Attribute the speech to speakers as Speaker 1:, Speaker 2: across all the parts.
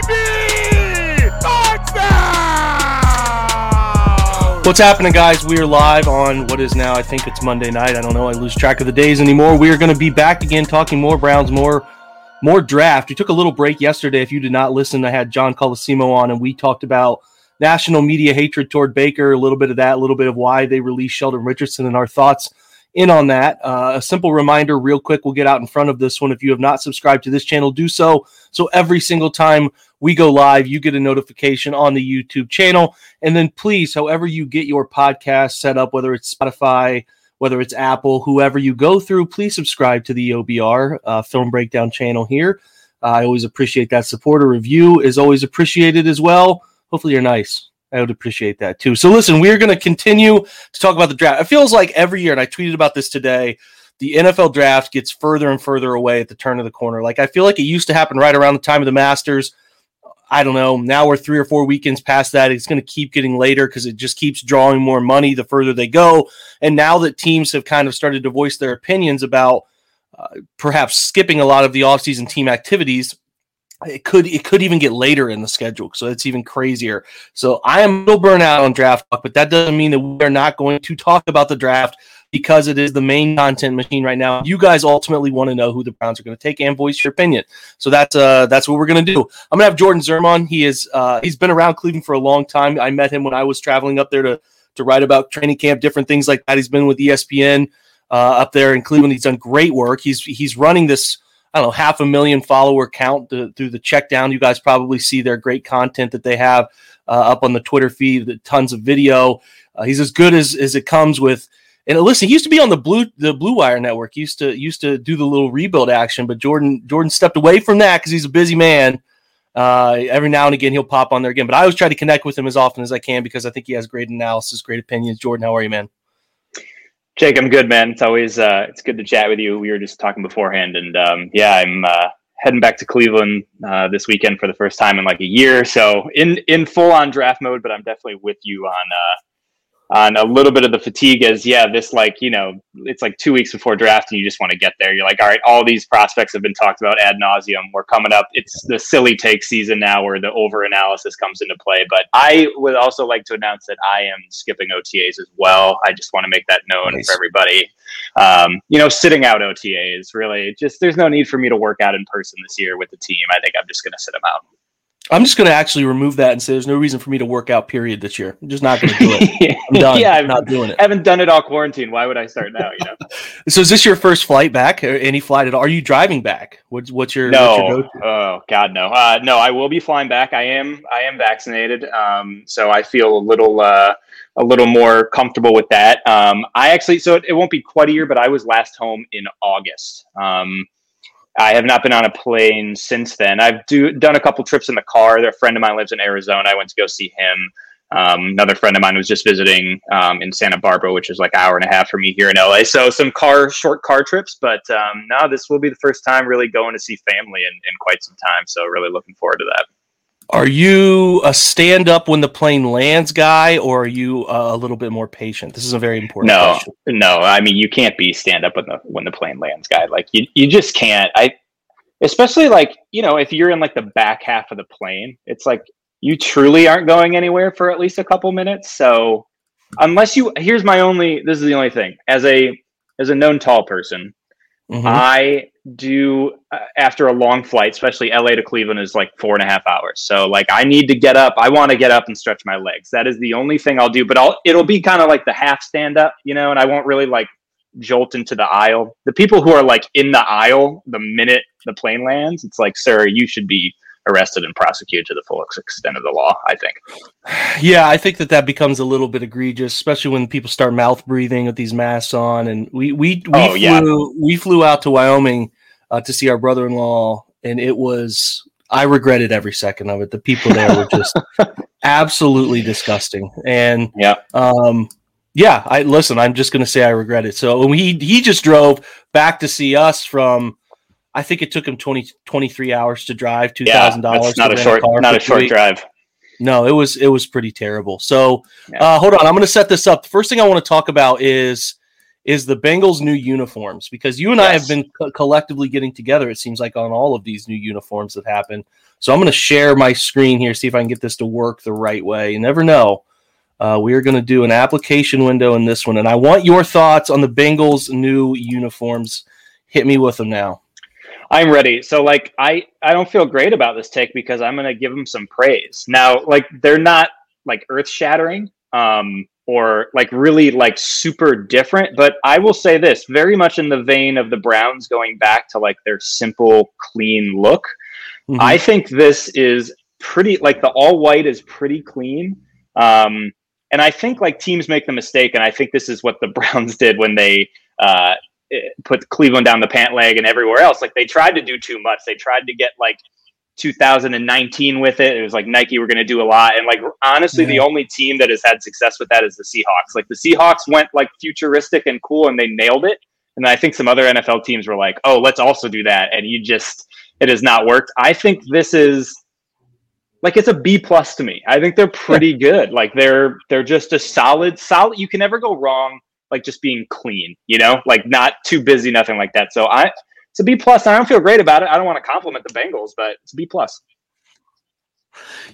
Speaker 1: Baby!
Speaker 2: What's happening, guys? We are live on what is now, I think it's Monday night. I don't know. I lose track of the days anymore. We are going to be back again talking more Browns, more more draft. We took a little break yesterday. If you did not listen, I had John Colosimo on, and we talked about national media hatred toward Baker, a little bit of that, a little bit of why they released Sheldon Richardson, and our thoughts in on that. Uh, a simple reminder, real quick, we'll get out in front of this one. If you have not subscribed to this channel, do so. So every single time we go live, you get a notification on the YouTube channel. And then please, however you get your podcast set up, whether it's Spotify, whether it's Apple, whoever you go through, please subscribe to the OBR uh, Film Breakdown channel here. Uh, I always appreciate that support. A review is always appreciated as well. Hopefully, you're nice. I would appreciate that too. So, listen, we are going to continue to talk about the draft. It feels like every year, and I tweeted about this today, the NFL draft gets further and further away at the turn of the corner. Like, I feel like it used to happen right around the time of the Masters. I don't know. Now we're three or four weekends past that. It's going to keep getting later because it just keeps drawing more money the further they go. And now that teams have kind of started to voice their opinions about uh, perhaps skipping a lot of the offseason team activities, it could it could even get later in the schedule. So it's even crazier. So I am still burnt out on draft but that doesn't mean that we are not going to talk about the draft because it is the main content machine right now. You guys ultimately want to know who the Browns are going to take and voice your opinion. So that's uh that's what we're going to do. I'm going to have Jordan Zerman. He is uh he's been around Cleveland for a long time. I met him when I was traveling up there to to write about training camp, different things like that. He's been with ESPN uh, up there in Cleveland. He's done great work. He's he's running this I don't know half a million follower count to, through the Checkdown. You guys probably see their great content that they have uh, up on the Twitter feed. The tons of video. Uh, he's as good as as it comes with and listen, he used to be on the blue the Blue Wire network. He used to used to do the little rebuild action, but Jordan Jordan stepped away from that because he's a busy man. Uh, every now and again, he'll pop on there again. But I always try to connect with him as often as I can because I think he has great analysis, great opinions. Jordan, how are you, man?
Speaker 3: Jake, I'm good, man. It's always uh, it's good to chat with you. We were just talking beforehand, and um, yeah, I'm uh, heading back to Cleveland uh, this weekend for the first time in like a year. So in in full on draft mode, but I'm definitely with you on on a little bit of the fatigue as yeah this like you know it's like two weeks before draft and you just want to get there. You're like all right all these prospects have been talked about ad nauseum. We're coming up. It's the silly take season now where the over analysis comes into play. But i would also like to announce that i am skipping otas as well. I just want to make that known nice. for everybody. Um, you know sitting out otas really just there's no need for me to work out in person this year with the team. I think i'm just going to sit them out
Speaker 2: I'm just going to actually remove that and say there's no reason for me to work out. Period. This year, I'm just not going to do it. I'm done.
Speaker 3: yeah,
Speaker 2: I'm not doing it.
Speaker 3: I haven't done it all quarantine. Why would I start now? You know.
Speaker 2: so, is this your first flight back? Any flight at all? Are you driving back? What's what's your
Speaker 3: no?
Speaker 2: What's your
Speaker 3: oh God, no. Uh, no, I will be flying back. I am I am vaccinated. Um, so I feel a little uh, a little more comfortable with that. Um, I actually so it, it won't be quite a year, but I was last home in August. Um I have not been on a plane since then. I've do, done a couple trips in the car. A friend of mine lives in Arizona. I went to go see him. Um, another friend of mine was just visiting um, in Santa Barbara, which is like an hour and a half from me here in LA. So some car, short car trips. But um, now this will be the first time really going to see family in, in quite some time. So really looking forward to that.
Speaker 2: Are you a stand up when the plane lands guy, or are you uh, a little bit more patient? This is a very important.
Speaker 3: No,
Speaker 2: question.
Speaker 3: no. I mean, you can't be stand up when the when the plane lands guy. Like you, you just can't. I, especially like you know, if you're in like the back half of the plane, it's like you truly aren't going anywhere for at least a couple minutes. So unless you, here's my only. This is the only thing. As a as a known tall person, mm-hmm. I do uh, after a long flight, especially LA to Cleveland is like four and a half hours. So like I need to get up. I want to get up and stretch my legs. That is the only thing I'll do. But I'll it'll be kind of like the half stand up, you know, and I won't really like jolt into the aisle. The people who are like in the aisle the minute the plane lands, it's like, sir, you should be arrested and prosecuted to the full extent of the law. I think.
Speaker 2: Yeah, I think that that becomes a little bit egregious, especially when people start mouth breathing with these masks on. And we we we
Speaker 3: Oh,
Speaker 2: flew
Speaker 3: yeah.
Speaker 2: we flew out to Wyoming uh, to see our brother in law, and it was I regretted every second of it. The people there were just absolutely disgusting, and
Speaker 3: Yeah.
Speaker 2: um, yeah, I listen. I'm just gonna say I regret it. So when he he just drove back to see us from. I think it took him 20, 23 hours to drive, two thousand yeah,
Speaker 3: dollars. not a short, not a short drive.
Speaker 2: No, it was it was pretty terrible. So
Speaker 3: Yeah.
Speaker 2: uh, hold on, I'm going to set this up. The first thing I want to talk about is is the Bengals' new uniforms because you and I have been co- collectively getting together. It seems like on all of these new uniforms that happen. So I'm going to share my screen here, see if I can get this to work the right way. You never know. Uh, we are going to do an application window in this one, and I want your thoughts on the Bengals' new uniforms. Hit me with them now.
Speaker 3: I'm ready. So like I I don't feel great about this take because I'm going to give them some praise. Now like they're not like earth-shattering um or like really like super different, but I will say this, very much in the vein of the Browns going back to like their simple clean look.
Speaker 2: Mhm.
Speaker 3: I think this is pretty like the all white is pretty clean. Um, and I think like teams make the mistake, and I think this is what the Browns did when they uh, Eh, put Cleveland down the pant leg and everywhere else. Like they tried to do too much. They tried to get like 2019 with it. It was like Nike were going to do a lot, and like honestly, the only team that has had success with that is the Seahawks. Like the Seahawks went like futuristic and cool, and they nailed it. And I think some other NFL teams were like, "Oh, let's also do that," and you just it has not worked. I think this is like it's a B plus to me. I think they're pretty good. Like they're they're just a solid solid. You can never go wrong. Like just being clean, you know, like not too busy, nothing like that. So I it's a B plus. I don't feel great about it. I don't want to compliment the Bengals, but it's a B plus.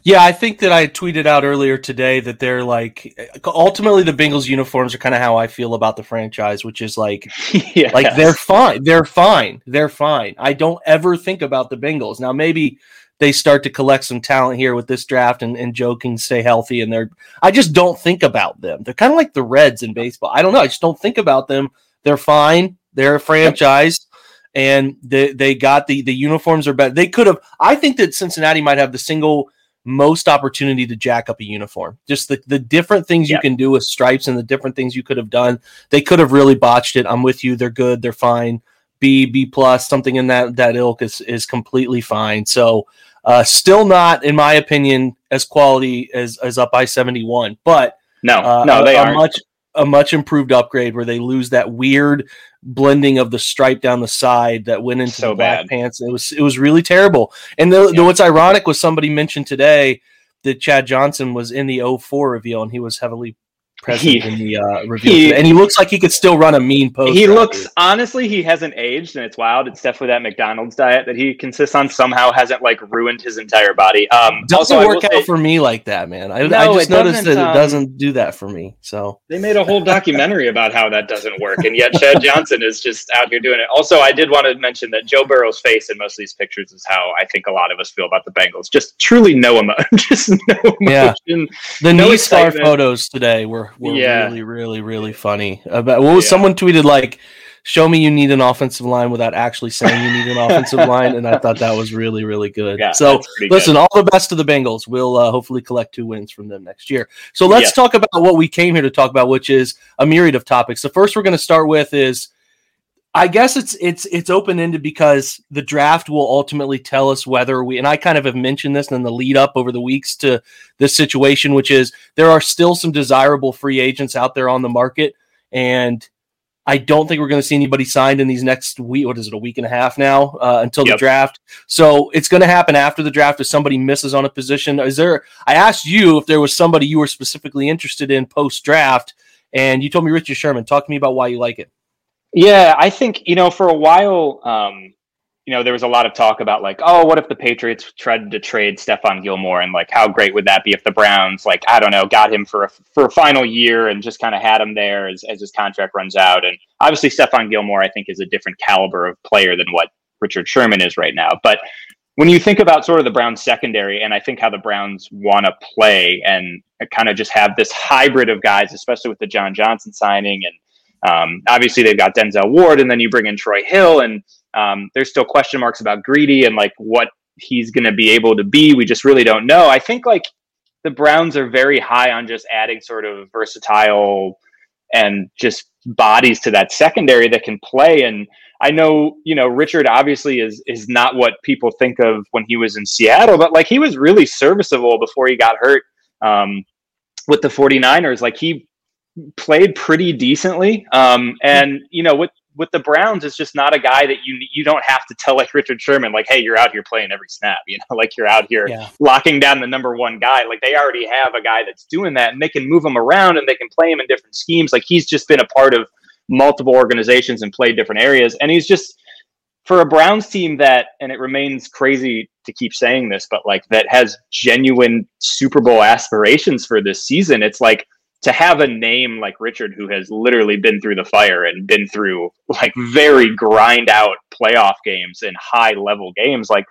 Speaker 2: Yeah, I think that I tweeted out earlier today that they're like ultimately the Bengals uniforms are kind of how I feel about the franchise, which is like
Speaker 3: yeah,
Speaker 2: like they're fine, they're fine, they're fine. I don't ever think about the Bengals. Now maybe they start to collect some talent here with this draft and, and Joe can stay healthy and they're I just don't think about them. They're kind of like the Reds in baseball. I don't know. I just don't think about them. They're fine. They're a franchise. And they, they got the the uniforms are better. They could have I think that Cincinnati might have the single most opportunity to jack up a uniform. Just the, the different things
Speaker 3: Yeah.
Speaker 2: you can do with stripes and the different things you could have done. They could have really botched it. I'm with you. They're good. They're fine. B, B plus, something in that that ilk is is completely fine. So uh still not, in my opinion, as quality as as up I seventy one, but
Speaker 3: no,
Speaker 2: uh,
Speaker 3: no, they
Speaker 2: a
Speaker 3: aren't.
Speaker 2: much a much improved upgrade where they lose that weird blending of the stripe down the side that went into
Speaker 3: So
Speaker 2: the black
Speaker 3: bad.
Speaker 2: pants. It was it was really terrible. And the, the- what's ironic was somebody mentioned today that Chad Johnson was in the 04 reveal and he was heavily present
Speaker 3: He-
Speaker 2: in the uh, reveal,
Speaker 3: he-
Speaker 2: and he looks like he could still run a mean post.
Speaker 3: he
Speaker 2: route,
Speaker 3: looks
Speaker 2: dude.
Speaker 3: honestly he hasn't aged and it's wild it's definitely that mcdonald's diet that he consists on somehow hasn't like ruined his entire body um
Speaker 2: doesn't
Speaker 3: also,
Speaker 2: work out
Speaker 3: say-
Speaker 2: for me like that, man. I, I just noticed that
Speaker 3: doesn't,
Speaker 2: it
Speaker 3: um,
Speaker 2: doesn't do that for me. So
Speaker 3: They made a whole documentary about how that doesn't work, and yet Chad Johnson is just out here doing it. Also, I did want to mention that Joe Burrow's face in most of these pictures is how I think a lot of us feel about the Bengals. Just truly no emotion, just no
Speaker 2: Yeah. The
Speaker 3: No
Speaker 2: knee scar
Speaker 3: excitement.
Speaker 2: photos today were, were
Speaker 3: Yeah.
Speaker 2: really, really, really funny. About was
Speaker 3: Yeah.
Speaker 2: someone tweeted like, "Show me you need an offensive line without actually saying you need an offensive line," and I thought that was really, really good.
Speaker 3: Yeah,
Speaker 2: so listen, all the best to the Bengals. We'll uh, hopefully collect two wins from them next year. So let's talk about what we came here to talk about, which is a myriad of topics. The first we're going to start with is. I guess it's it's it's open ended because the draft will ultimately tell us whether we and I kind of have mentioned this in the lead up over the weeks to this situation, which is there are still some desirable free agents out there on the market, and I don't think we're going to see anybody signed in these next week. What is it, a week and a half now uh, until the draft? So it's going to happen after the draft if somebody misses on a position. Is there? I asked you if there was somebody you were specifically interested in post draft, and you told me Richard Sherman. Talk to me about why you like it.
Speaker 3: Yeah, I think you know for a while, um, you know, there was a lot of talk about like, oh, what if the Patriots tried to trade Stephon Gilmore and like how great would that be if the Browns like I don't know got him for a for a final year and just kind of had him there as as his contract runs out. And obviously Stephon Gilmore I think is a different caliber of player than what Richard Sherman is right now. But when you think about sort of the Browns secondary and I think how the Browns want to play and kind of just have this hybrid of guys, especially with the John Johnson signing and um, obviously they've got Denzel Ward and then you bring in Troy Hill and um, there's still question marks about Greedy and like what he's going to be able to be. We just really don't know. I think like the Browns are very high on just adding sort of versatile and just bodies to that secondary that can play. And I know, you know, Richard obviously is is not what people think of when he was in Seattle, but like he was really serviceable before he got hurt um, with the 49ers. Like he played pretty decently. Um, and you know, with with the Browns, it's just not a guy that you you don't have to tell like Richard Sherman, like, hey, you're out here playing every snap, you know, like you're out here yeah. locking down the number one guy. Like they already have a guy that's doing that, and they can move him around and they can play him in different schemes. Like he's just been a part of multiple organizations and played different areas, and he's just for a Browns team that, and it remains crazy to keep saying this, but like that has genuine Super Bowl aspirations for this season. It's like to have a name like Richard, who has literally been through the fire and been through like very grind out playoff games and high level games, like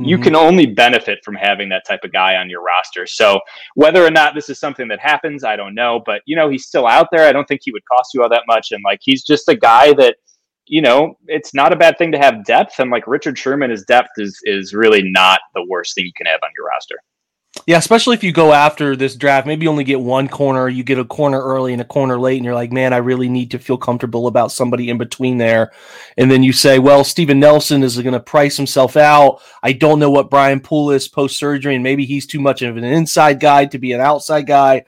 Speaker 3: mm-hmm. you can only benefit from having that type of guy on your roster. So whether or not this is something that happens, I don't know. But you know, he's still out there. I don't think he would cost you all that much. And like he's just a guy that, you know, it's not a bad thing to have depth. And like Richard Sherman, his depth is is really not the worst thing you can have on your roster.
Speaker 2: Yeah, especially if you go after this draft, maybe you only get one corner, you get a corner early and a corner late, and you're like, man, I really need to feel comfortable about somebody in between there. And then you say, well, Steven Nelson is going to price himself out. I don't know what Brian Poole is post surgery, and maybe he's too much of an inside guy to be an outside guy.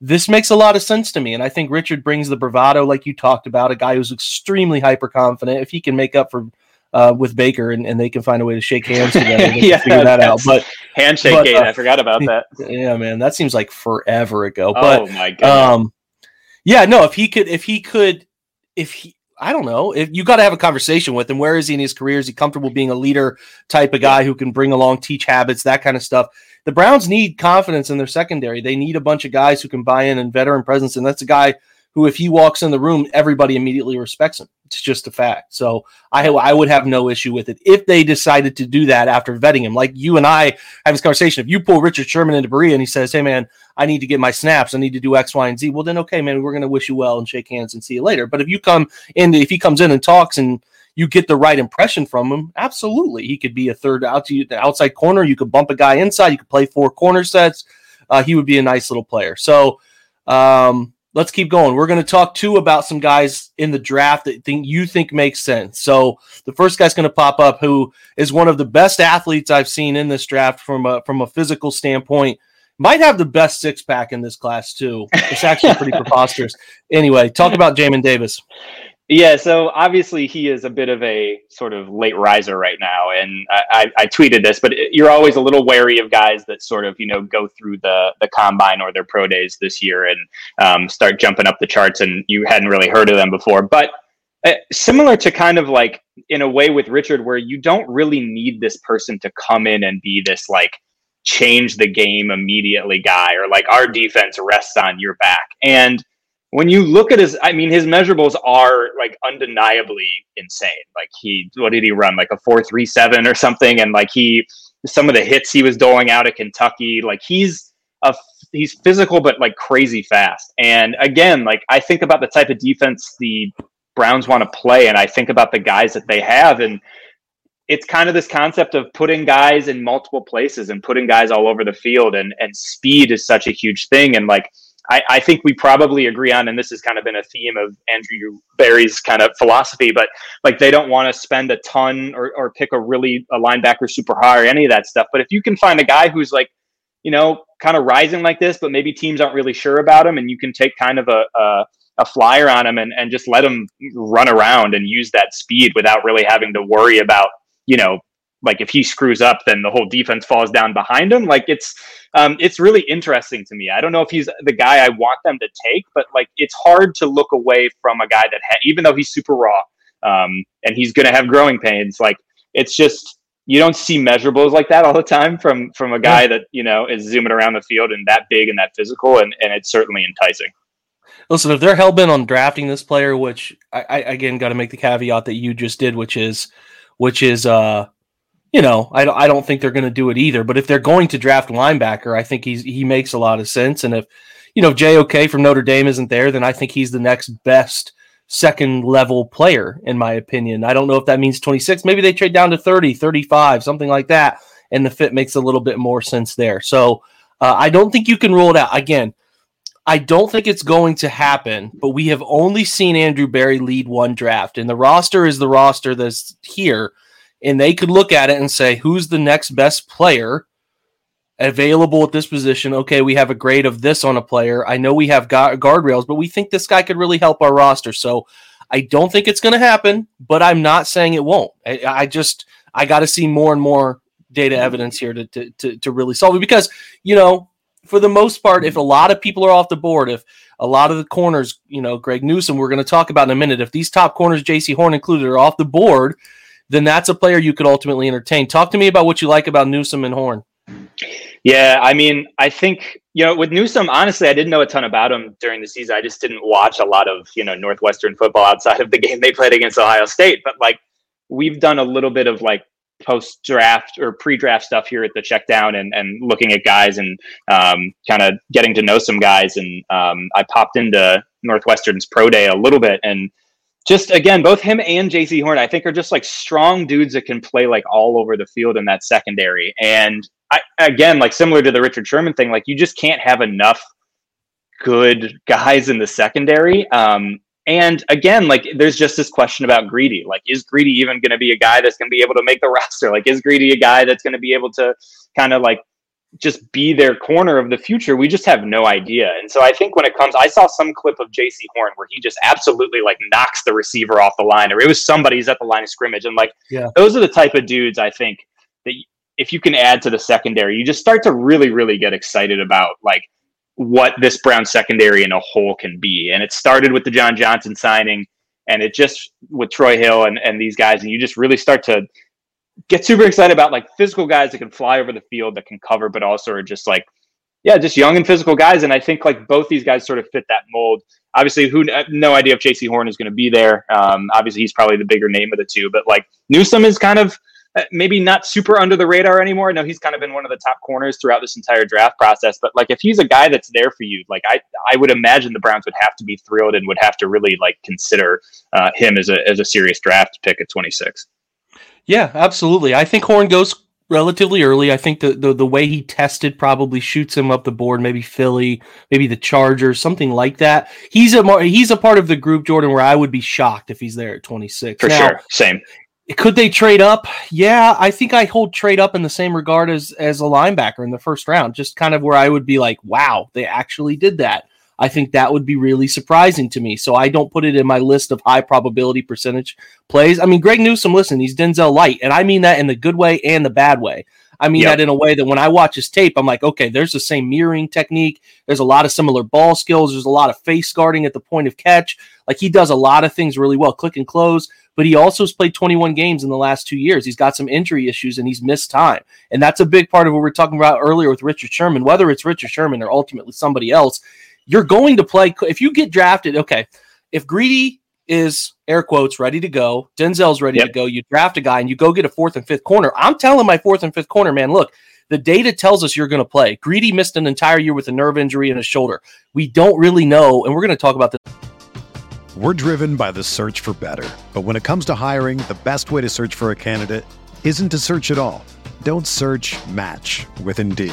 Speaker 2: This makes a lot of sense to me. And I think Richard brings the bravado, like you talked about, a guy who's extremely hyper confident. If he can make up for uh, with Baker and, and they can find a way to shake hands together. yeah, figure that out. But
Speaker 3: handshake but, uh, I forgot about that.
Speaker 2: Yeah, man, that seems like forever ago.
Speaker 3: But, Oh
Speaker 2: but,
Speaker 3: my god. Um,
Speaker 2: yeah, no, if he could, if he could, if he, I don't know, if you got to have a conversation with him. Where is he in his career? Is he comfortable being a leader type of guy who can bring along, teach habits, that kind of stuff? The Browns need confidence in their secondary. They need a bunch of guys who can buy in and veteran presence, and that's a guy who, if he walks in the room, everybody immediately respects him. It's just a fact. So I, I would have no issue with it if they decided to do that after vetting him. Like you and I have this conversation. If you pull Richard Sherman into Berea and he says, "Hey, man, I need to get my snaps. I need to do X, Y, and Z," well, then okay, man, we're going to wish you well and shake hands and see you later. But if you come in, if he comes in and talks and you get the right impression from him, absolutely, he could be a third out to you, the outside corner. You could bump a guy inside. You could play four corner sets. Uh, he would be a nice little player. So. Um, let's keep going. We're going to talk too about some guys in the draft that think you think makes sense. So the first guy's going to pop up, who is one of the best athletes I've seen in this draft from a from a physical standpoint. Might have the best six pack in this class too. It's actually pretty preposterous. Anyway, talk about Jamin Davis.
Speaker 3: Yeah, so obviously he is a bit of a sort of late riser right now, and I, I, tweeted this, but you're always a little wary of guys that sort of you know go through the the combine or their pro days this year and um, start jumping up the charts, and you hadn't really heard of them before. But uh, similar to kind of like in a way with Richard, where you don't really need this person to come in and be this like change the game immediately guy, or like our defense rests on your back, and when you look at his, I mean, his measurables are like undeniably insane. Like he, what did he run? Like a four three seven or something, and like he, some of the hits he was doling out at Kentucky, like he's a he's physical but like crazy fast. And again, like I think about the type of defense the Browns want to play, and I think about the guys that they have, and it's kind of this concept of putting guys in multiple places and putting guys all over the field, and and speed is such a huge thing, and like I, I, think we probably agree on, and this has kind of been a theme of Andrew Berry's kind of philosophy, but like they don't want to spend a ton or, or pick a really a linebacker super high or any of that stuff. But if you can find a guy who's like, you know, kind of rising like this, but maybe teams aren't really sure about him, and you can take kind of a, a a flyer on him and, and just let him run around and use that speed without really having to worry about, you know, like if he screws up, then the whole defense falls down behind him. Like it's um, it's really interesting to me. I don't know if he's the guy I want them to take, but like it's hard to look away from a guy that ha- even though he's super raw um, and he's going to have growing pains, like it's just you don't see measurables like that all the time from from a guy that you know is zooming around the field and that big and that physical, and and it's certainly enticing.
Speaker 2: Listen, if they're hell bent on drafting this player, which I, I again got to make the caveat that you just did, which is, which is, uh, you know, I don't, I don't think they're going to do it either. But if they're going to draft linebacker, I think he's he makes a lot of sense. And if you know JOK from Notre Dame isn't there, then I think he's the next best second level player, in my opinion. I don't know if that means 26. Maybe they trade down to 30, 35, something like that. And the fit makes a little bit more sense there. So uh, I don't think you can rule it out. Again, I don't think it's going to happen, but we have only seen Andrew Berry lead one draft, and the roster is the roster that's here. And they could look at it and say, who's the next best player available at this position. Okay, we have a grade of this on a player. I know we have gu- guardrails, but we think this guy could really help our roster. So I don't think it's going to happen, but I'm not saying it won't. I, I just I got to see more and more data evidence here to, to to to really solve it because you know for the most part, if a lot of people are off the board, if a lot of the corners, you know, Greg Newsome, we're going to talk about in a minute, if these top corners, Jaycee Horn included, are off the board, then that's a player you could ultimately entertain. Talk to me about what you like about Newsome and Horn.
Speaker 3: Yeah, I mean, I think you know with Newsome, Honestly, I didn't know a ton about him during the season. I just didn't watch a lot of you know Northwestern football outside of the game they played against Ohio State. But like, we've done a little bit of like post draft or pre draft stuff here at the Checkdown and, and looking at guys and um, kind of getting to know some guys. And um, I popped into Northwestern's pro day a little bit and just again, both him and Jaycee Horn, I think, are just like strong dudes that can play like all over the field in that secondary. And I, again, like similar to the Richard Sherman thing, like you just can't have enough good guys in the secondary. Um, and again, like there's just this question about Greedy. Like, is Greedy even going to be a guy that's going to be able to make the roster? Like, is Greedy a guy that's going to be able to kind of like just be their corner of the future? We just have no idea. And so I think when it comes, I saw some clip of Jaycee Horn where he just absolutely like knocks the receiver off the line, or it was somebody's at the line of scrimmage, and like yeah. those are the type of dudes I think that if you can add to the secondary, you just start to really, really get excited about like what this Brown secondary in a whole can be. And it started with the John Johnson signing, and it just with Troy Hill and, and these guys, and you just really start to get super excited about like physical guys that can fly over the field, that can cover, but also are just like, yeah, just young and physical guys. And I think like both these guys sort of fit that mold. Obviously, who no idea if Jaycee Horn is going to be there. Um, obviously, he's probably the bigger name of the two, but like Newsome is kind of uh, maybe not super under the radar anymore. I know he's kind of been one of the top corners throughout this entire draft process, but like if he's a guy that's there for you, like I I would imagine the Browns would have to be thrilled and would have to really like consider uh, him as a as a serious draft pick at 26.
Speaker 2: Yeah, absolutely. I think Horn goes relatively early. I think the, the the way he tested probably shoots him up the board. Maybe Philly, maybe the Chargers, something like that. He's a he's a part of the group, Jordan, where I would be shocked if he's there at 26.
Speaker 3: For now, sure, same.
Speaker 2: Could they trade up? Yeah, I think I hold trade up in the same regard as as a linebacker in the first round. Just kind of where I would be like, wow, they actually did that. I think that would be really surprising to me. So I don't put it in my list of high probability percentage plays. I mean, Greg Newsome, listen, he's Denzel Light, and I mean that in the good way and the bad way. I mean yep. that in a way that when I watch his tape, I'm like, okay, there's the same mirroring technique. There's a lot of similar ball skills. There's a lot of face guarding at the point of catch. Like he does a lot of things really well, click and close but he also has played 21 games in the last two years. He's got some injury issues and he's missed time. And that's a big part of what we are talking about earlier with Richard Sherman, whether it's Richard Sherman or ultimately somebody else. You're going to play, if you get drafted, okay, if Greedy is air quotes ready to go, Denzel's ready yep. to go, you draft a guy and you go get a fourth and fifth corner. I'm telling my fourth and fifth corner, man, look, the data tells us you're going to play. Greedy missed an entire year with a nerve injury in his shoulder. We don't really know, and we're going to talk about this.
Speaker 4: We're driven by the search for better. But when it comes to hiring, the best way to search for a candidate isn't to search at all. Don't search match with Indeed.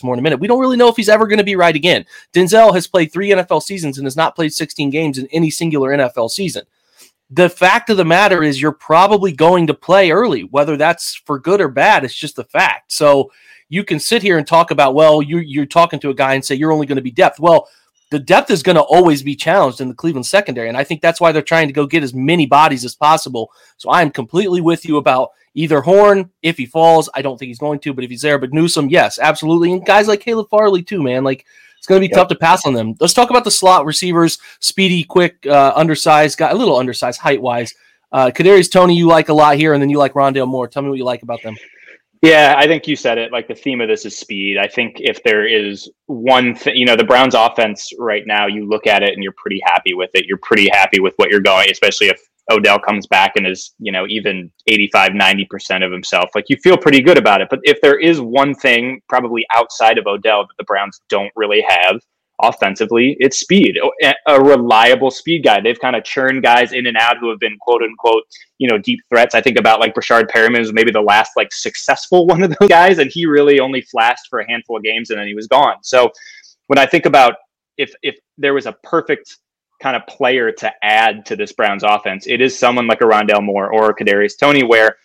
Speaker 2: More in a minute. We don't really know if he's ever going to be right again. Denzel has played three NFL seasons and has not played 16 games in any singular NFL season. The fact of the matter is, you're probably going to play early, whether that's for good or bad. It's just a fact. So you can sit here and talk about, well, you're, you're talking to a guy and say you're only going to be depth. Well, the depth is going to always be challenged in the Cleveland secondary. And I think that's why they're trying to go get as many bodies as possible. So I'm completely with you about either Horn, if he falls. I don't think he's going to, but if he's there, but Newsome, yes, absolutely. And guys like Caleb Farley, too, man. Like, it's going to be yep. tough to pass on them. Let's talk about the slot receivers. Speedy, quick, uh, undersized, guy, a little undersized height wise. Uh, Kadarius Toney, you like a lot here, and then you like Rondale Moore. Tell me what you like about them.
Speaker 3: Yeah, I think you said it. Like the theme of this is speed. I think if there is one thing, you know, the Browns offense right now, you look at it and you're pretty happy with it. You're pretty happy with what you're going, especially if Odell comes back and is, you know, even 85, 90% of himself. Like you feel pretty good about it. But if there is one thing probably outside of Odell that the Browns don't really have, offensively, it's speed, a reliable speed guy. They've kind of churned guys in and out who have been quote unquote, you know, deep threats. I think about like Breshad Perriman was maybe the last like successful one of those guys, and he really only flashed for a handful of games and then he was gone. So when I think about if if there was a perfect kind of player to add to this Browns offense, it is someone like a Rondale Moore or a Kadarius Toney, where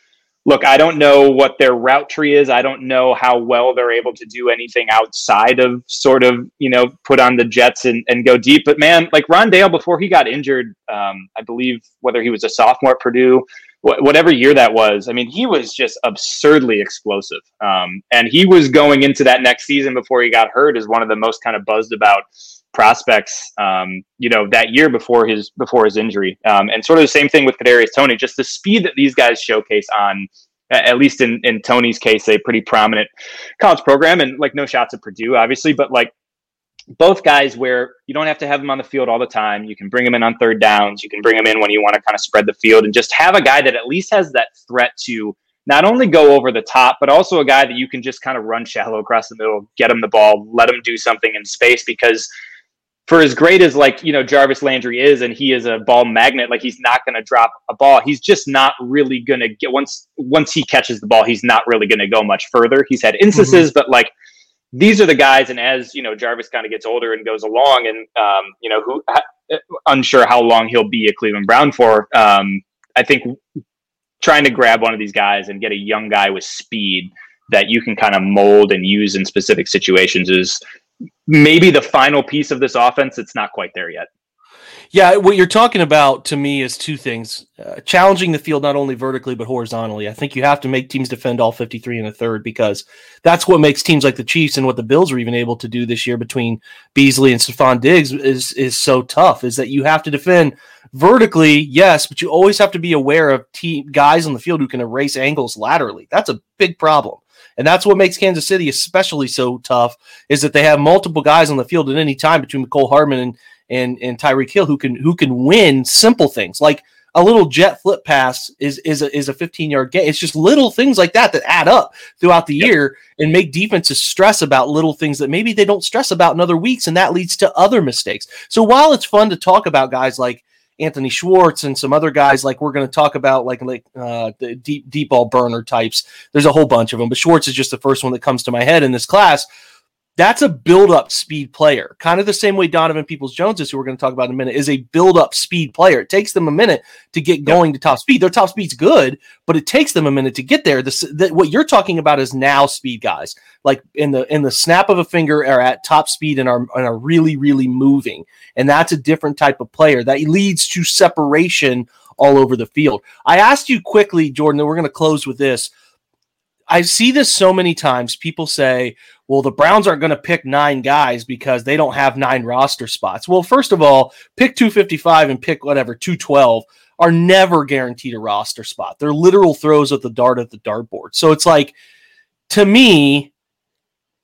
Speaker 3: look, I don't know what their route tree is. I don't know how well they're able to do anything outside of sort of, you know, put on the Jets and, and go deep. But man, like Rondale, before he got injured, um, I believe whether he was a sophomore at Purdue, wh- whatever year that was, I mean, he was just absurdly explosive. Um, and he was going into that next season before he got hurt as one of the most kind of buzzed about prospects, um, you know, that year before his before his injury. Um, and sort of the same thing with Kadarius Toney. just the speed that these guys showcase on, at least in in Toney's case, a pretty prominent college program, and like no shots at Purdue, obviously, but like both guys where you don't have to have them on the field all the time. You can bring them in on third downs. You can bring them in when you want to kind of spread the field and just have a guy that at least has that threat to not only go over the top, but also a guy that you can just kind of run shallow across the middle, get him the ball, let him do something in space because for as great as like you know Jarvis Landry is, and he is a ball magnet, like he's not going to drop a ball. He's just not really going to get once once he catches the ball, he's not really going to go much further. He's had instances, mm-hmm. but like these are the guys, and as you know, Jarvis kind of gets older and goes along, and um, you know who unsure how long he'll be a Cleveland Brown for. Um, I think trying to grab one of these guys and get a young guy with speed that you can kind of mold and use in specific situations is maybe the final piece of this offense. It's not quite there yet.
Speaker 2: Yeah, what you're talking about to me is two things: uh, challenging the field not only vertically but horizontally. I think you have to make teams defend all 53 and a third because that's what makes teams like the Chiefs and what the Bills are even able to do this year between Beasley and Stefon Diggs is is so tough. Is that you have to defend vertically, yes, but you always have to be aware of team guys on the field who can erase angles laterally. That's a big problem. And that's what makes Kansas City especially so tough is that they have multiple guys on the field at any time between Mecole Hardman and and, and Tyreek Hill who can who can win simple things like a little jet flip pass is is a, is a 15 yard gain. It's just little things like that that add up throughout the yep. year and make defenses stress about little things that maybe they don't stress about in other weeks, and that leads to other mistakes. So while it's fun to talk about guys like Anthony Schwartz and some other guys like we're going to talk about like like uh, the deep deep ball burner types. There's a whole bunch of them, but Schwartz is just the first one that comes to my head in this class that's a build up speed player. Kind of the same way Donovan Peoples Jones is, who we're going to talk about in a minute, is a build up speed player. It takes them a minute to get going to top speed. Their top speed's good, but it takes them a minute to get there. This, the, what you're talking about is now speed guys, like in the in the snap of a finger, are at top speed and are, and are really really moving. And that's a different type of player that leads to separation all over the field. I asked you quickly, Jordan, and we're going to close with this. I see this so many times. People say, well, the Browns aren't going to pick nine guys because they don't have nine roster spots. Well, first of all, pick 255 and pick whatever 212 are never guaranteed a roster spot. They're literal throws of the dart at the dartboard. So it's like, to me,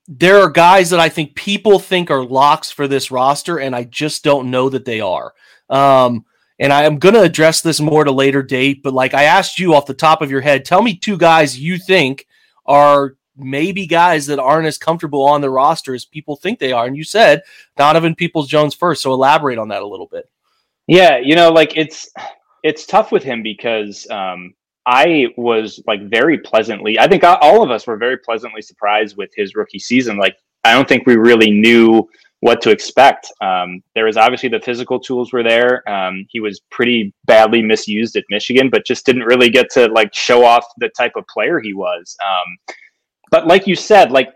Speaker 2: there are guys that I think people think are locks for this roster, and I just don't know that they are. Um, and I am going to address this more at a later date, but like I asked you off the top of your head, tell me two guys you think are maybe guys that aren't as comfortable on the roster as people think they are. And you said Donovan Peoples Jones first, so elaborate on that a little bit.
Speaker 3: Yeah, you know, like it's it's tough with him because um, I was like very pleasantly. I think all of us were very pleasantly surprised with his rookie season. Like I don't think we really knew what to expect. Um, there was obviously the physical tools were there. Um, he was pretty badly misused at Michigan, but just didn't really get to like show off the type of player he was. Um, but like you said, like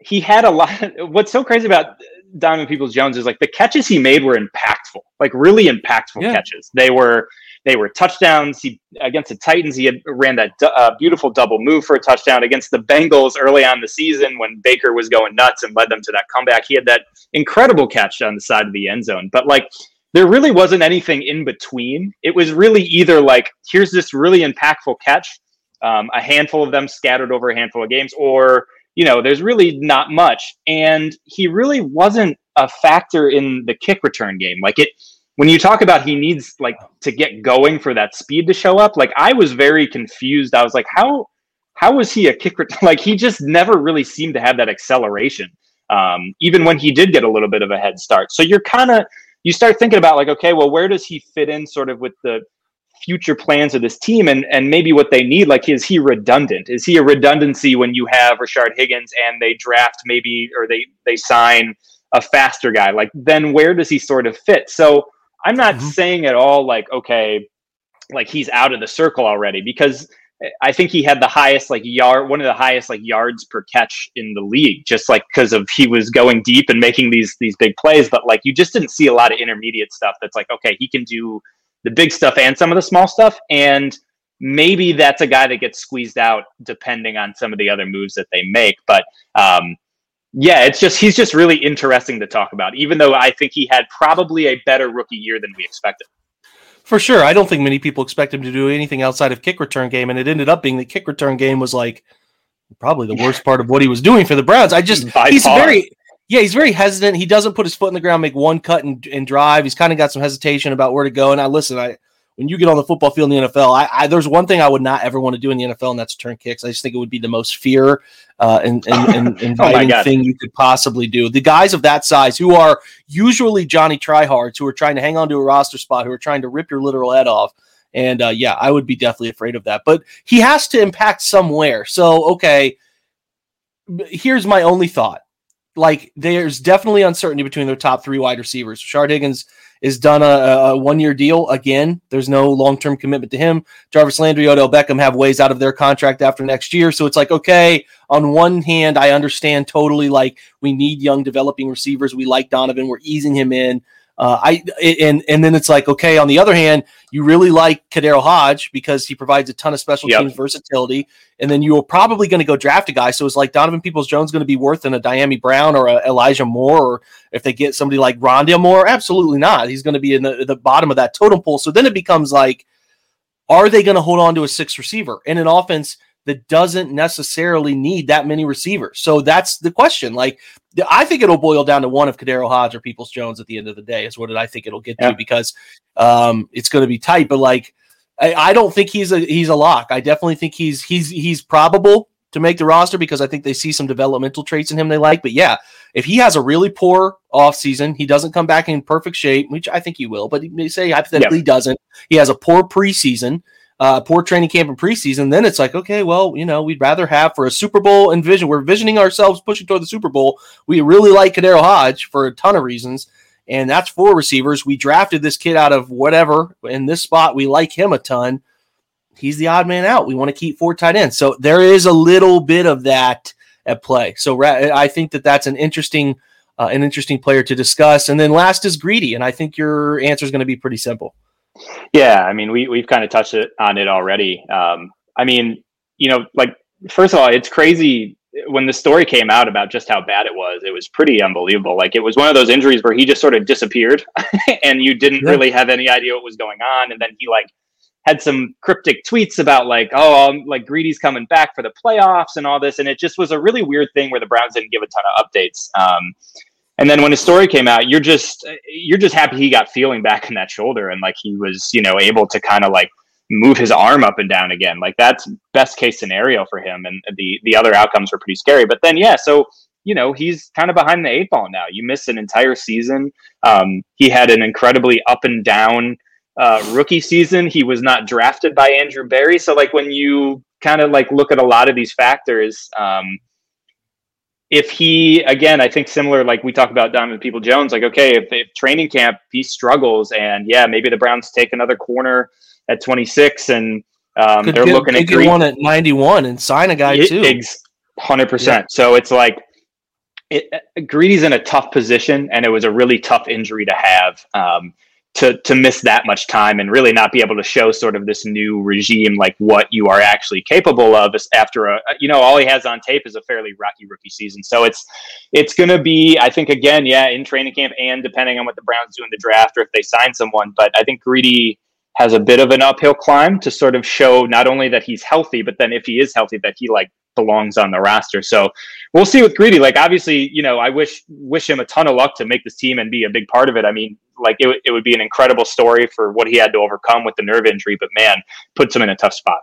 Speaker 3: he had a lot. what's so crazy about Diamond Peoples Jones is like the catches he made were impactful, like really impactful yeah. catches. They were they were touchdowns. He against the Titans, he had ran that uh, beautiful double move for a touchdown against the Bengals early on the season when Baker was going nuts and led them to that comeback. He had that incredible catch on the side of the end zone. But like there really wasn't anything in between. It was really either like here's this really impactful catch, um, a handful of them scattered over a handful of games, or you know, there's really not much. And he really wasn't a factor in the kick return game. Like it when you talk about he needs like to get going for that speed to show up, like I was very confused. I was like, how how was he a kicker? like he just never really seemed to have that acceleration, um, even when he did get a little bit of a head start. So you're kind of you start thinking about like, okay, well, where does he fit in, sort of with the future plans of this team, and and maybe what they need? Like, is he redundant? Is he a redundancy when you have Rashard Higgins and they draft maybe or they they sign a faster guy? Like, then where does he sort of fit? So I'm not mm-hmm. saying at all like, okay, like he's out of the circle already because I think he had the highest like yard, one of the highest like yards per catch in the league, just like because of he was going deep and making these these big plays. But like you just didn't see a lot of intermediate stuff. That's like okay, he can do the big stuff and some of the small stuff, and maybe that's a guy that gets squeezed out depending on some of the other moves that they make. But um, yeah, it's just he's just really interesting to talk about, even though I think he had probably a better rookie year than we expected.
Speaker 2: For sure. I don't think many people expect him to do anything outside of kick return game, and it ended up being the kick return game was like probably the worst part of what he was doing for the Browns. I just By he's far. very yeah, he's very hesitant. He doesn't put his foot in the ground, make one cut and, and drive. He's kind of got some hesitation about where to go. And I listen, I when you get on the football field in the NFL, I, I, there's one thing I would not ever want to do in the NFL, and that's turn kicks. I just think it would be the most fear uh, and, and, and oh inviting oh thing you could possibly do. The guys of that size, who are usually Johnny tryhards, who are trying to hang on to a roster spot, who are trying to rip your literal head off. And uh, yeah, I would be definitely afraid of that. But he has to impact somewhere. So okay, here's my only thought. Like, there's definitely uncertainty between their top three wide receivers. Shard Higgins is done a, a one year deal again. There's no long term commitment to him. Jarvis Landry, Odell Beckham have ways out of their contract after next year. So it's like, okay, on one hand, I understand totally like we need young developing receivers. We like Donovan, we're easing him in. Uh, I and and then it's like okay. On the other hand, you really like KhaDarel Hodge because he provides a ton of special yep. teams versatility, and then you are probably going to go draft a guy. So it's like Donovan Peoples Jones going to be worth in a Dyami Brown or a Elijah Moore, or if they get somebody like Rondale Moore, absolutely not. He's going to be in the, the bottom of that totem pole. So then it becomes like, are they going to hold on to a six receiver in an offense? That doesn't necessarily need that many receivers. So that's the question. Like, I think it'll boil down to one of KhaDarel Hodge or Peoples Jones at the end of the day, is what I think it'll get yeah. to because um, it's going to be tight. But like, I, I, don't think he's a he's a lock. I definitely think he's he's he's probable to make the roster because I think they see some developmental traits in him they like. But yeah, if he has a really poor offseason, he doesn't come back in perfect shape, which I think he will, but he say hypothetically doesn't. He has a poor preseason uh, poor training camp and preseason, then it's like, okay, well, you know, we'd rather have for a Super Bowl envision. We're visioning ourselves pushing toward the Super Bowl. We really like KhaDarel Hodge for a ton of reasons, and that's four receivers. We drafted this kid out of whatever in this spot. We like him a ton. He's the odd man out. We want to keep four tight ends, so there is a little bit of that at play. So I think that that's an interesting, uh, an interesting player to discuss. And then last is Greedy, and I think your answer is going to be pretty simple.
Speaker 3: Yeah, I mean, we we've kind of touched it on it already. Um, I mean, you know, like first of all, it's crazy when the story came out about just how bad it was. It was pretty unbelievable. Like it was one of those injuries where he just sort of disappeared, and you didn't yeah. really have any idea what was going on. And then he like had some cryptic tweets about like, oh, um, like Greedy's coming back for the playoffs and all this, and it just was a really weird thing where the Browns didn't give a ton of updates. Um, and then when his story came out, you're just you're just happy he got feeling back in that shoulder and like he was you know able to kind of like move his arm up and down again. Like that's best case scenario for him, and the the other outcomes were pretty scary. But then yeah, so you know he's kind of behind the eight ball now. You miss an entire season. Um, he had an incredibly up and down uh, rookie season. He was not drafted by Andrew Berry. So like when you kind of like look at a lot of these factors, um, if he again, I think similar like we talk about Donovan Peoples Jones, like okay, if, if training camp he struggles and yeah, maybe the Browns take another corner at 26 and um, they're
Speaker 2: get,
Speaker 3: looking at
Speaker 2: could one at 91 and sign a guy too.
Speaker 3: Hundred percent. So it's like it, Greedy's in a tough position, and it was a really tough injury to have. Um, to to miss that much time and really not be able to show sort of this new regime like what you are actually capable of after a you know all he has on tape is a fairly rocky rookie season. So it's it's going to be i think again yeah in training camp and depending on what the browns do in the draft or if they sign someone but i think greedy has a bit of an uphill climb to sort of show not only that he's healthy but then if he is healthy that he like belongs on the roster. So we'll see with Greedy. Like obviously, you know, I wish wish him a ton of luck to make this team and be a big part of it. I mean, like it, it would be an incredible story for what he had to overcome with the nerve injury, but man, puts him in a tough spot.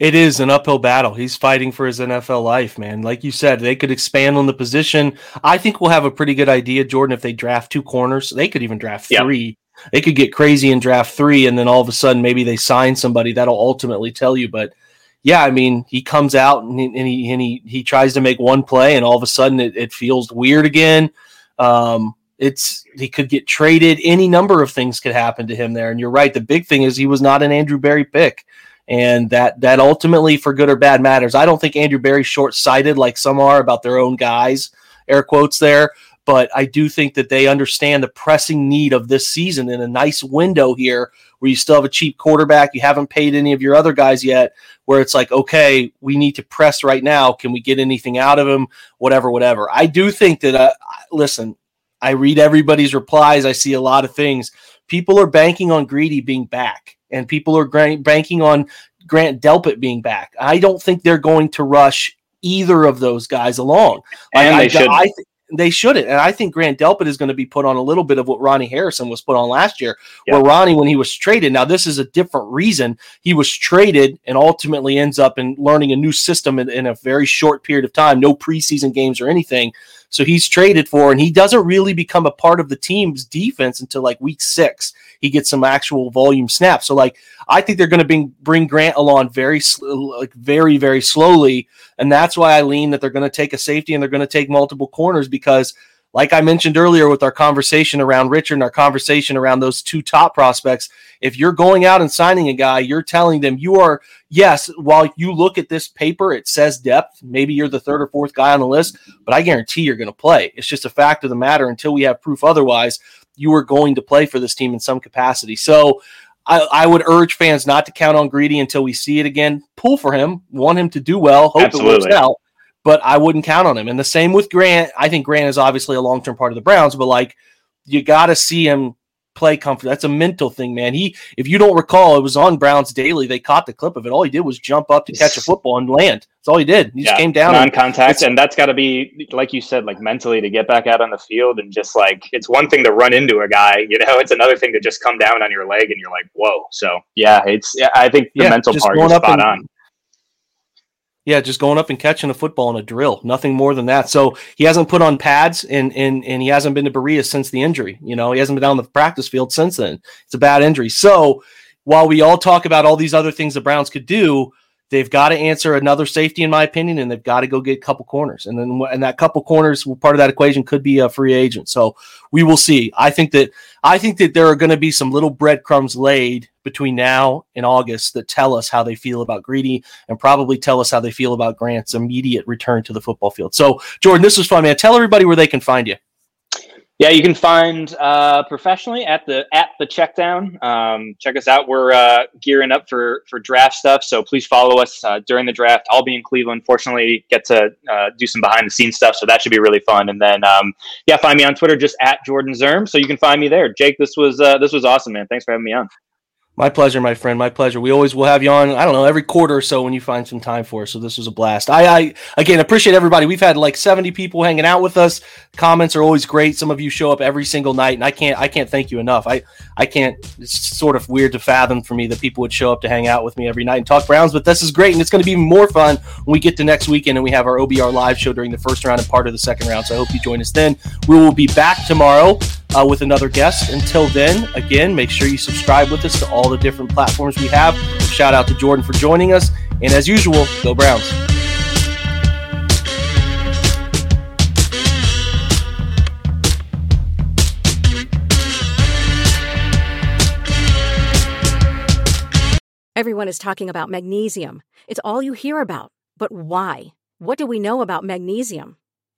Speaker 2: It is an uphill battle. He's fighting for his NFL life, man. Like you said, they could expand on the position. I think we'll have a pretty good idea, Jordan, if they draft two corners. They could even draft three. Yep. They could get crazy and draft three, and then all of a sudden maybe they sign somebody that'll ultimately tell you. But yeah, I mean, he comes out and he, and he, and he, he tries to make one play, and all of a sudden it, it feels weird again. Um, it's he could get traded. Any number of things could happen to him there. And you're right. The big thing is he was not an Andrew Berry pick, and that that ultimately, for good or bad, matters. I don't think Andrew Berry's short sighted like some are about their own guys. Air quotes there. But I do think that they understand the pressing need of this season in a nice window here where you still have a cheap quarterback. You haven't paid any of your other guys yet, where it's like, okay, we need to press right now. Can we get anything out of him? Whatever, whatever. I do think that, uh, listen, I read everybody's replies. I see a lot of things. People are banking on Greedy being back, and people are banking on Grant Delpit being back. I don't think they're going to rush either of those guys along.
Speaker 3: Like, and they I, should. I,
Speaker 2: they shouldn't. And I think Grant Delpit is going to be put on a little bit of what Ronnie Harrison was put on last year, yeah. where Ronnie, when he was traded, now this is a different reason. He was traded and ultimately ends up in learning a new system in, in a very short period of time, no preseason games or anything. So he's traded for, and he doesn't really become a part of the team's defense until like week six. He gets some actual volume snaps. So like I think they're going to bring bring Grant along very like very very slowly, and that's why I lean that they're going to take a safety and they're going to take multiple corners because like I mentioned earlier with our conversation around Richard and our conversation around those two top prospects, if you're going out and signing a guy, you're telling them you are, yes, while you look at this paper, it says depth. Maybe you're the third or fourth guy on the list, but I guarantee you're going to play. It's just a fact of the matter until we have proof otherwise, you are going to play for this team in some capacity. So, I, I, would urge fans not to count on Greedy until we see it again. Pull for him, want him to do well, hope Absolutely. it works out but I wouldn't count on him. And the same with Grant. I think Grant is obviously a long term part of the Browns, but like you got to see him play comfort. That's a mental thing, man. He, if you don't recall, it was on Browns Daily. They caught the clip of it. All he did was jump up to catch a football and land. That's all he did. He yeah, just came down
Speaker 3: non-contact, and, and that's got to be like you said, like mentally to get back out on the field and just like it's one thing to run into a guy, you know, it's another thing to just come down on your leg and you're like, whoa. So yeah, it's I think the yeah, mental part is spot and, on.
Speaker 2: Yeah, just going up and catching a football in a drill, nothing more than that. So he hasn't put on pads and and and he hasn't been to Berea since the injury. You know, he hasn't been down the practice field since then. It's a bad injury. So while we all talk about all these other things the Browns could do, they've got to answer another safety, in my opinion, and they've got to go get a couple corners. And then and that couple corners, part of that equation could be a free agent. So we will see. I think that I think that there are going to be some little breadcrumbs laid between now and August that tell us how they feel about Greedy and probably tell us how they feel about Grant's immediate return to the football field. So Jordan, this was fun, man. Tell everybody where they can find you.
Speaker 3: Yeah, you can find uh, professionally at the at the checkdown. Um, check us out. We're uh, gearing up for for draft stuff, so please follow us uh, during the draft. I'll be in Cleveland. Fortunately, get to uh, do some behind the scenes stuff, so that should be really fun. And then, um, yeah, find me on Twitter just at Jordan Zirm, so you can find me there. Jake, this was uh, this was awesome, man. Thanks for having me on.
Speaker 2: My pleasure, my friend. My pleasure. We always will have you on. I don't know every quarter or so when you find some time for us. So this was a blast. I, I again appreciate everybody. We've had like seventy people hanging out with us. Comments are always great. Some of you show up every single night, and I can't I can't thank you enough. I I can't. It's sort of weird to fathom for me that people would show up to hang out with me every night and talk Browns. But this is great, and it's going to be more fun when we get to next weekend and we have our OBR live show during the first round and part of the second round. So I hope you join us then. We will be back tomorrow uh, with another guest. Until then, again, make sure you subscribe with us to all the different platforms we have. Shout out to Jordan for joining us. And as usual, go Browns.
Speaker 5: Everyone is talking about magnesium. It's all you hear about. But why? What do we know about magnesium?